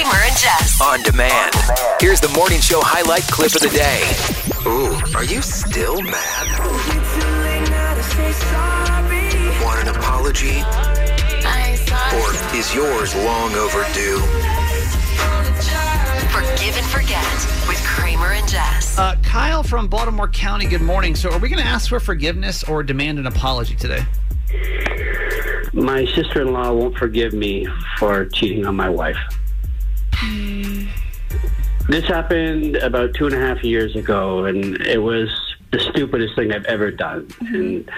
Kramer and Jess. On demand. Here's the morning show highlight clip of the day. Ooh, are you still mad? Want an apology? Or is yours long overdue? Forgive and forget with Kramer and Jess. Uh, Kyle from Baltimore County, good morning. So, are we going to ask for forgiveness or demand an apology today? My sister in law won't forgive me for cheating on my wife. Hmm. This happened about two and a half years ago, and it was the stupidest thing I've ever done. Mm-hmm. And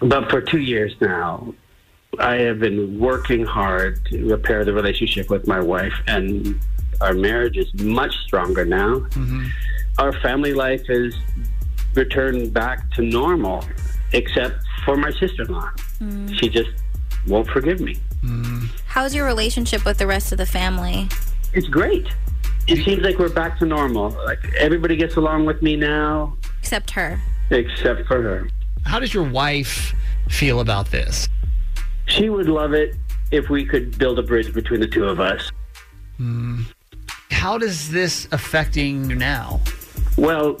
but for two years now, I have been working hard to repair the relationship with my wife, and our marriage is much stronger now. Mm-hmm. Our family life is returned back to normal, except for my sister in law. Mm. She just won't forgive me. Mm-hmm. How's your relationship with the rest of the family? It's great. It seems like we're back to normal. Like everybody gets along with me now, Except her. except for her. How does your wife feel about this? She would love it if we could build a bridge between the two of us. Hmm. How does this affecting you now? Well,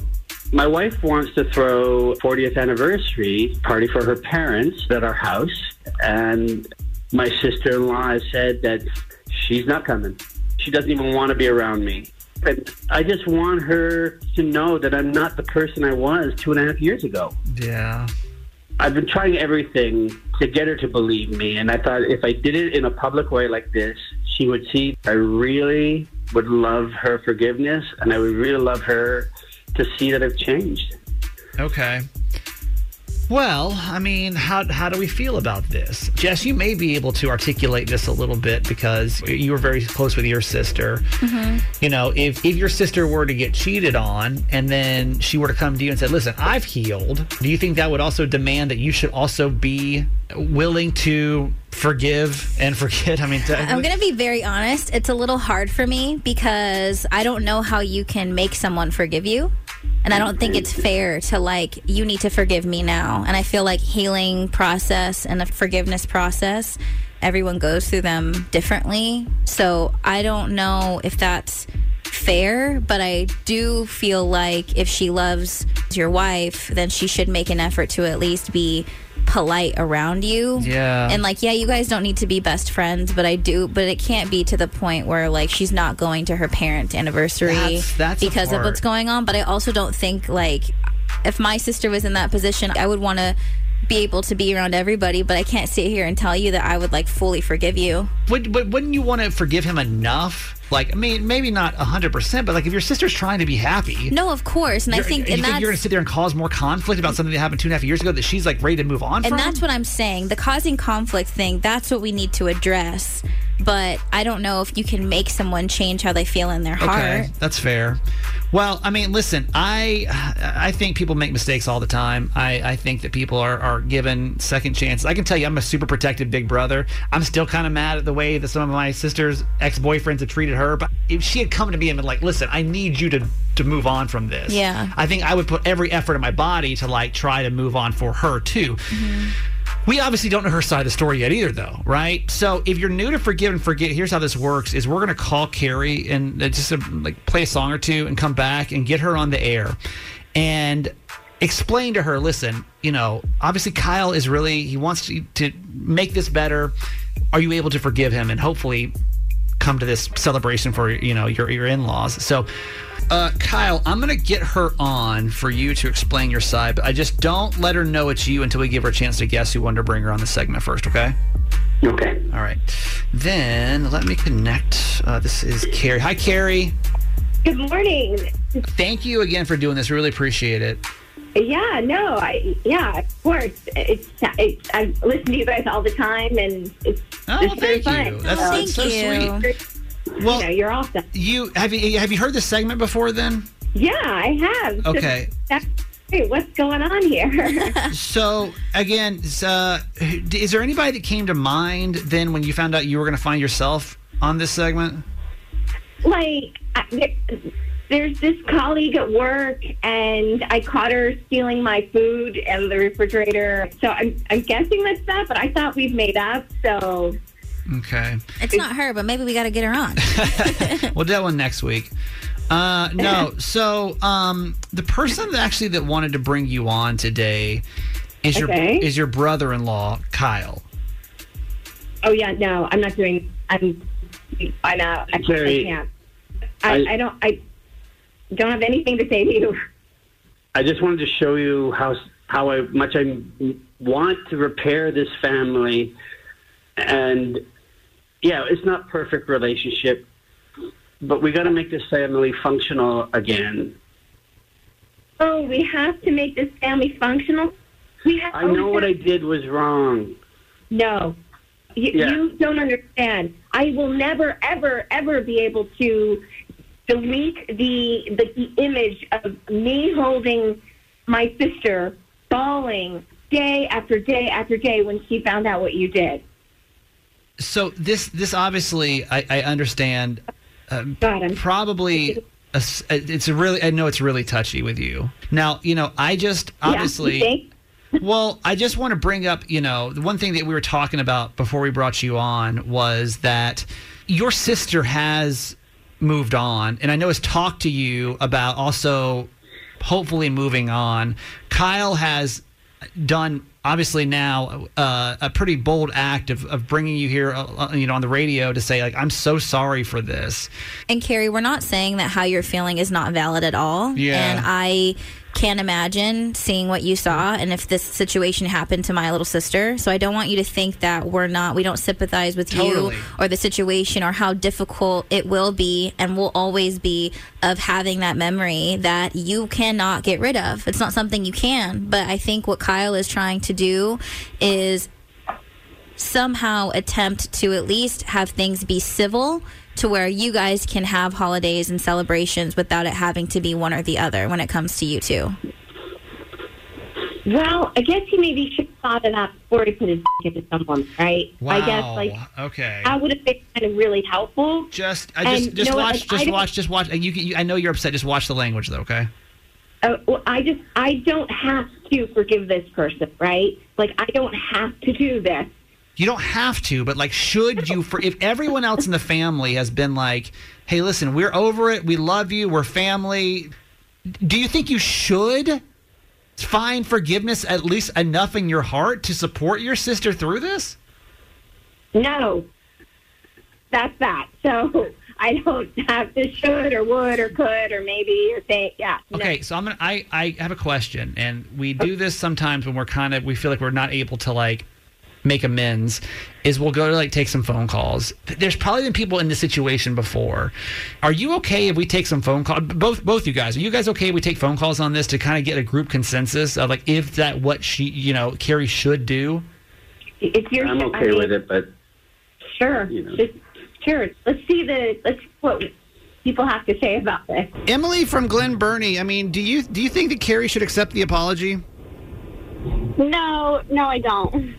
my wife wants to throw 40th anniversary party for her parents at our house, and my sister-in-law has said that she's not coming. She doesn't even want to be around me. And I just want her to know that I'm not the person I was two and a half years ago. Yeah. I've been trying everything to get her to believe me, and I thought if I did it in a public way like this, she would see I really would love her forgiveness, and I would really love her to see that I've changed. Okay. Well, I mean, how, how do we feel about this? Jess, you may be able to articulate this a little bit because you were very close with your sister. Mm-hmm. You know, if, if your sister were to get cheated on and then she were to come to you and said, listen, I've healed, do you think that would also demand that you should also be willing to forgive and forget? I mean, I'm going to be very honest. It's a little hard for me because I don't know how you can make someone forgive you. And I don't think it's fair to like, you need to forgive me now. And I feel like healing process and a forgiveness process, everyone goes through them differently. So I don't know if that's fair, but I do feel like if she loves your wife, then she should make an effort to at least be polite around you. Yeah. And like, yeah, you guys don't need to be best friends, but I do, but it can't be to the point where like she's not going to her parent anniversary That's- that's because of what's going on. But I also don't think like if my sister was in that position, I would want to be able to be around everybody, but I can't sit here and tell you that I would like fully forgive you. Would, but wouldn't you want to forgive him enough? Like, I mean, maybe not 100%, but like if your sister's trying to be happy. No, of course. And I think, you and think you're going to sit there and cause more conflict about something that happened two and a half years ago that she's like ready to move on from. and from? that's what I'm saying. The causing conflict thing, that's what we need to address. But I don't know if you can make someone change how they feel in their heart. Okay, that's fair. Well, I mean, listen, I I think people make mistakes all the time. I, I think that people are, are given second chances. I can tell you, I'm a super protective big brother. I'm still kind of mad at the way that some of my sister's ex boyfriends have treated her. But if she had come to me and been like, "Listen, I need you to to move on from this," Yeah. I think I would put every effort in my body to like try to move on for her too. We obviously don't know her side of the story yet either, though, right? So if you're new to Forgive and Forget, here's how this works: is we're going to call Carrie and uh, just uh, like play a song or two and come back and get her on the air and explain to her. Listen, you know, obviously Kyle is really he wants to, to make this better. Are you able to forgive him and hopefully come to this celebration for you know your your in-laws? So. Uh, Kyle, I'm gonna get her on for you to explain your side, but I just don't let her know it's you until we give her a chance to guess who wanted to bring her on the segment first, okay? Okay. All right. Then let me connect. Uh, this is Carrie. Hi, Carrie. Good morning. Thank you again for doing this. We Really appreciate it. Yeah, no, I yeah, of course. It's, it's I listen to you guys all the time, and it's Oh, it's very thank you. fun. That's, So, that's so you. sweet. you Well, know, you're awesome. you have you have you heard this segment before? Then Yeah, I have. So Okay. that's great. What's going on here? so again, uh, is there anybody that came to mind then when you found out you were going to find yourself on this segment? like, I, there's this colleague at work, and I caught her stealing my food out of the refrigerator. So I'm I'm guessing that's that, but I thought we've made up. So Okay. It's not her, but maybe we got to get her on. We'll do that one next week. Uh, no, so um, the person that actually that wanted to bring you on today is your is your brother-in-law Kyle. Oh yeah, no, I'm not doing. I'm. I'm out. I, I can't. I, I- I don't. I don't have anything to say to you. I just wanted to show you how how I, much I want to repair this family, and yeah, it's not perfect relationship, but we got to make this family functional again. Oh, we have to make this family functional. We have. I know what I did was wrong. No, you, Yeah. you don't understand. I will never, ever, ever be able to delete the the image of me holding my sister bawling day after day after day when she found out what you did. So this this obviously I, I understand. Uh, God, I'm probably a it's a really I know it's really touchy with you. Now you know I just obviously. think? Well, I just want to bring up, you know, the one thing that we were talking about before we brought you on was that your sister has moved on, and I know has talked to you about also hopefully moving on. Kyle has done obviously now uh, a pretty bold act of, of bringing you here, uh, you know, on the radio to say like, I'm so sorry for this. And Carrie, we're not saying that how you're feeling is not valid at all. Yeah. And I can't imagine seeing what you saw and if this situation happened to my little sister. So I don't want you to think that we're not, we don't sympathize with Totally. you or the situation or how difficult it will be and will always be of having that memory that you cannot get rid of. It's not something you can. But I think what Kyle is trying to do is somehow attempt to at least have things be civil to where you guys can have holidays and celebrations without it having to be one or the other when it comes to you two. Well, I guess he maybe should have thought of that before he put his dick into someone, right? I guess like okay. that would have been kind of really helpful. Just, I just, you just know what, watch, like, I just don't- watch, just watch. You, can- you, I know you're upset. Just watch the language, though. Okay. Uh, well, I just I don't have to forgive this person, right? Like I don't have to do this. You don't have to, but like, should you? For if everyone else in the family has been like, "Hey, listen, we're over it. We love you. We're family." Do you think you should find forgiveness at least enough in your heart to support your sister through this? No, that's that. So I don't have to should or would or could or maybe or think. Yeah. no. Okay, so I'm gonna. I I have a question, and we do this sometimes when we're kind of we feel like we're not able to like make amends. Is we'll go to like take some phone calls. There's probably been people in this situation before. Are you okay if we take some phone calls? Both both you guys. Are you guys okay if we take phone calls on this to kind of get a group consensus of like if that what she you know Carrie should do? It's your. I'm I okay mean, with it, but Sure. You know. Sure. Let's see the. Let's see what people have to say about this. Emily from Glen Burnie. I mean, do you do you think that Carrie should accept the apology? No, no, I don't.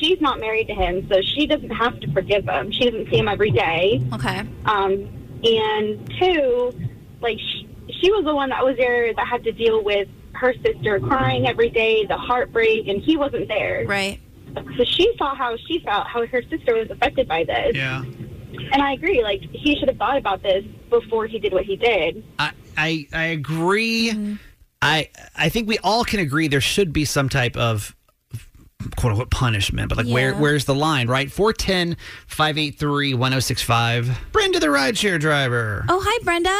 She's not married to him, so she doesn't have to forgive him. She doesn't see him every day. Okay. Um, and two, like she, she was the one that was there that had to deal with her sister crying every day, the heartbreak, and he wasn't there. Right. So she saw how she felt, how her sister was affected by this. Yeah. And I agree. Like he should have thought about this before he did what he did. I I, I agree. I I think we all can agree there should be some type of quote unquote punishment, but like where where's the line, right? 410 583 1065. Brenda the rideshare driver. Oh, hi, Brenda.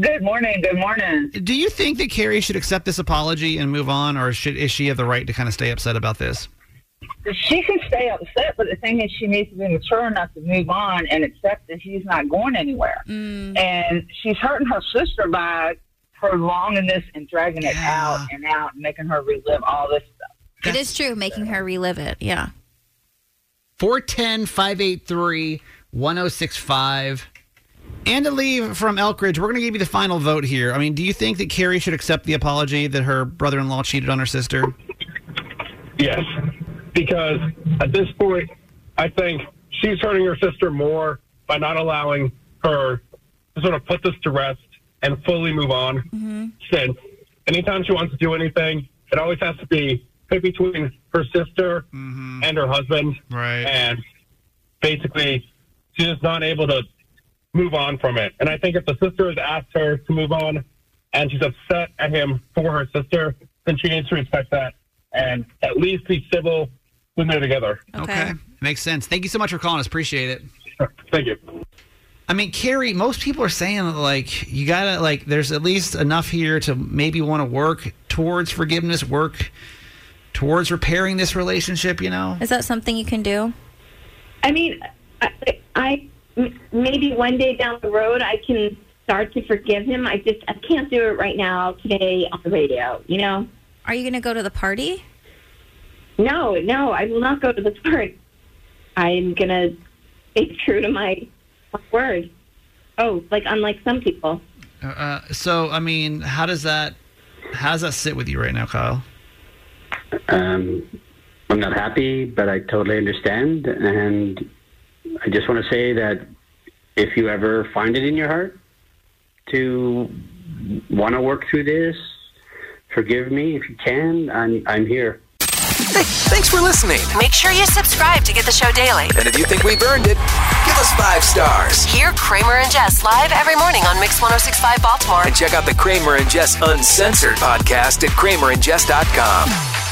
Good morning. Good morning. Do you think that Carrie should accept this apology and move on, or should is she have the right to kind of stay upset about this? She can stay upset, but the thing is, she needs to be mature enough to move on and accept that he's not going anywhere. Mm. And she's hurting her sister by prolonging this and dragging it Yeah. out and out, and making her relive all this stuff. It is true, making her relive it. Yeah. 410 583 1065. And to leave from Elkridge, we're going to give you the final vote here. I mean, do you think that Carrie should accept the apology that her brother in law cheated on her sister? Yes, because at this point, I think she's hurting her sister more by not allowing her to sort of put this to rest and fully move on. Mm-hmm. Since anytime she wants to do anything, it always has to be put between her sister mm-hmm. and her husband. Right. And basically she's just not able to move on from it. And I think if the sister has asked her to move on and she's upset at him for her sister, then she needs to respect that and at least be civil when they're together. Okay. Makes sense. Thank you so much for calling us. Appreciate it. Thank you. I mean, Carrie, most people are saying that, like, you gotta, like, there's at least enough here to maybe want to work towards forgiveness, work towards repairing this relationship, you know? Is that something you can do? I mean, I maybe one day down the road I can start to forgive him. I just I can't do it right now today on the radio. You know? Are you going to go to the party? No, no, I will not go to the party. I'm gonna stay true to my, my word. Oh, like unlike some people. Uh, so, I mean, how does that, how does that sit with you right now, Kyle? Um, I'm not happy, but I totally understand. And I just want to say that if you ever find it in your heart to want to work through this, forgive me if you can. I'm I'm here. Hey, thanks for listening. Make sure you subscribe to get the show daily. And if you think we've earned it, give us five stars. Hear Kramer and Jess live every morning on Mix 1065 Baltimore. And check out the Kramer and Jess Uncensored podcast at kramerandjess.com.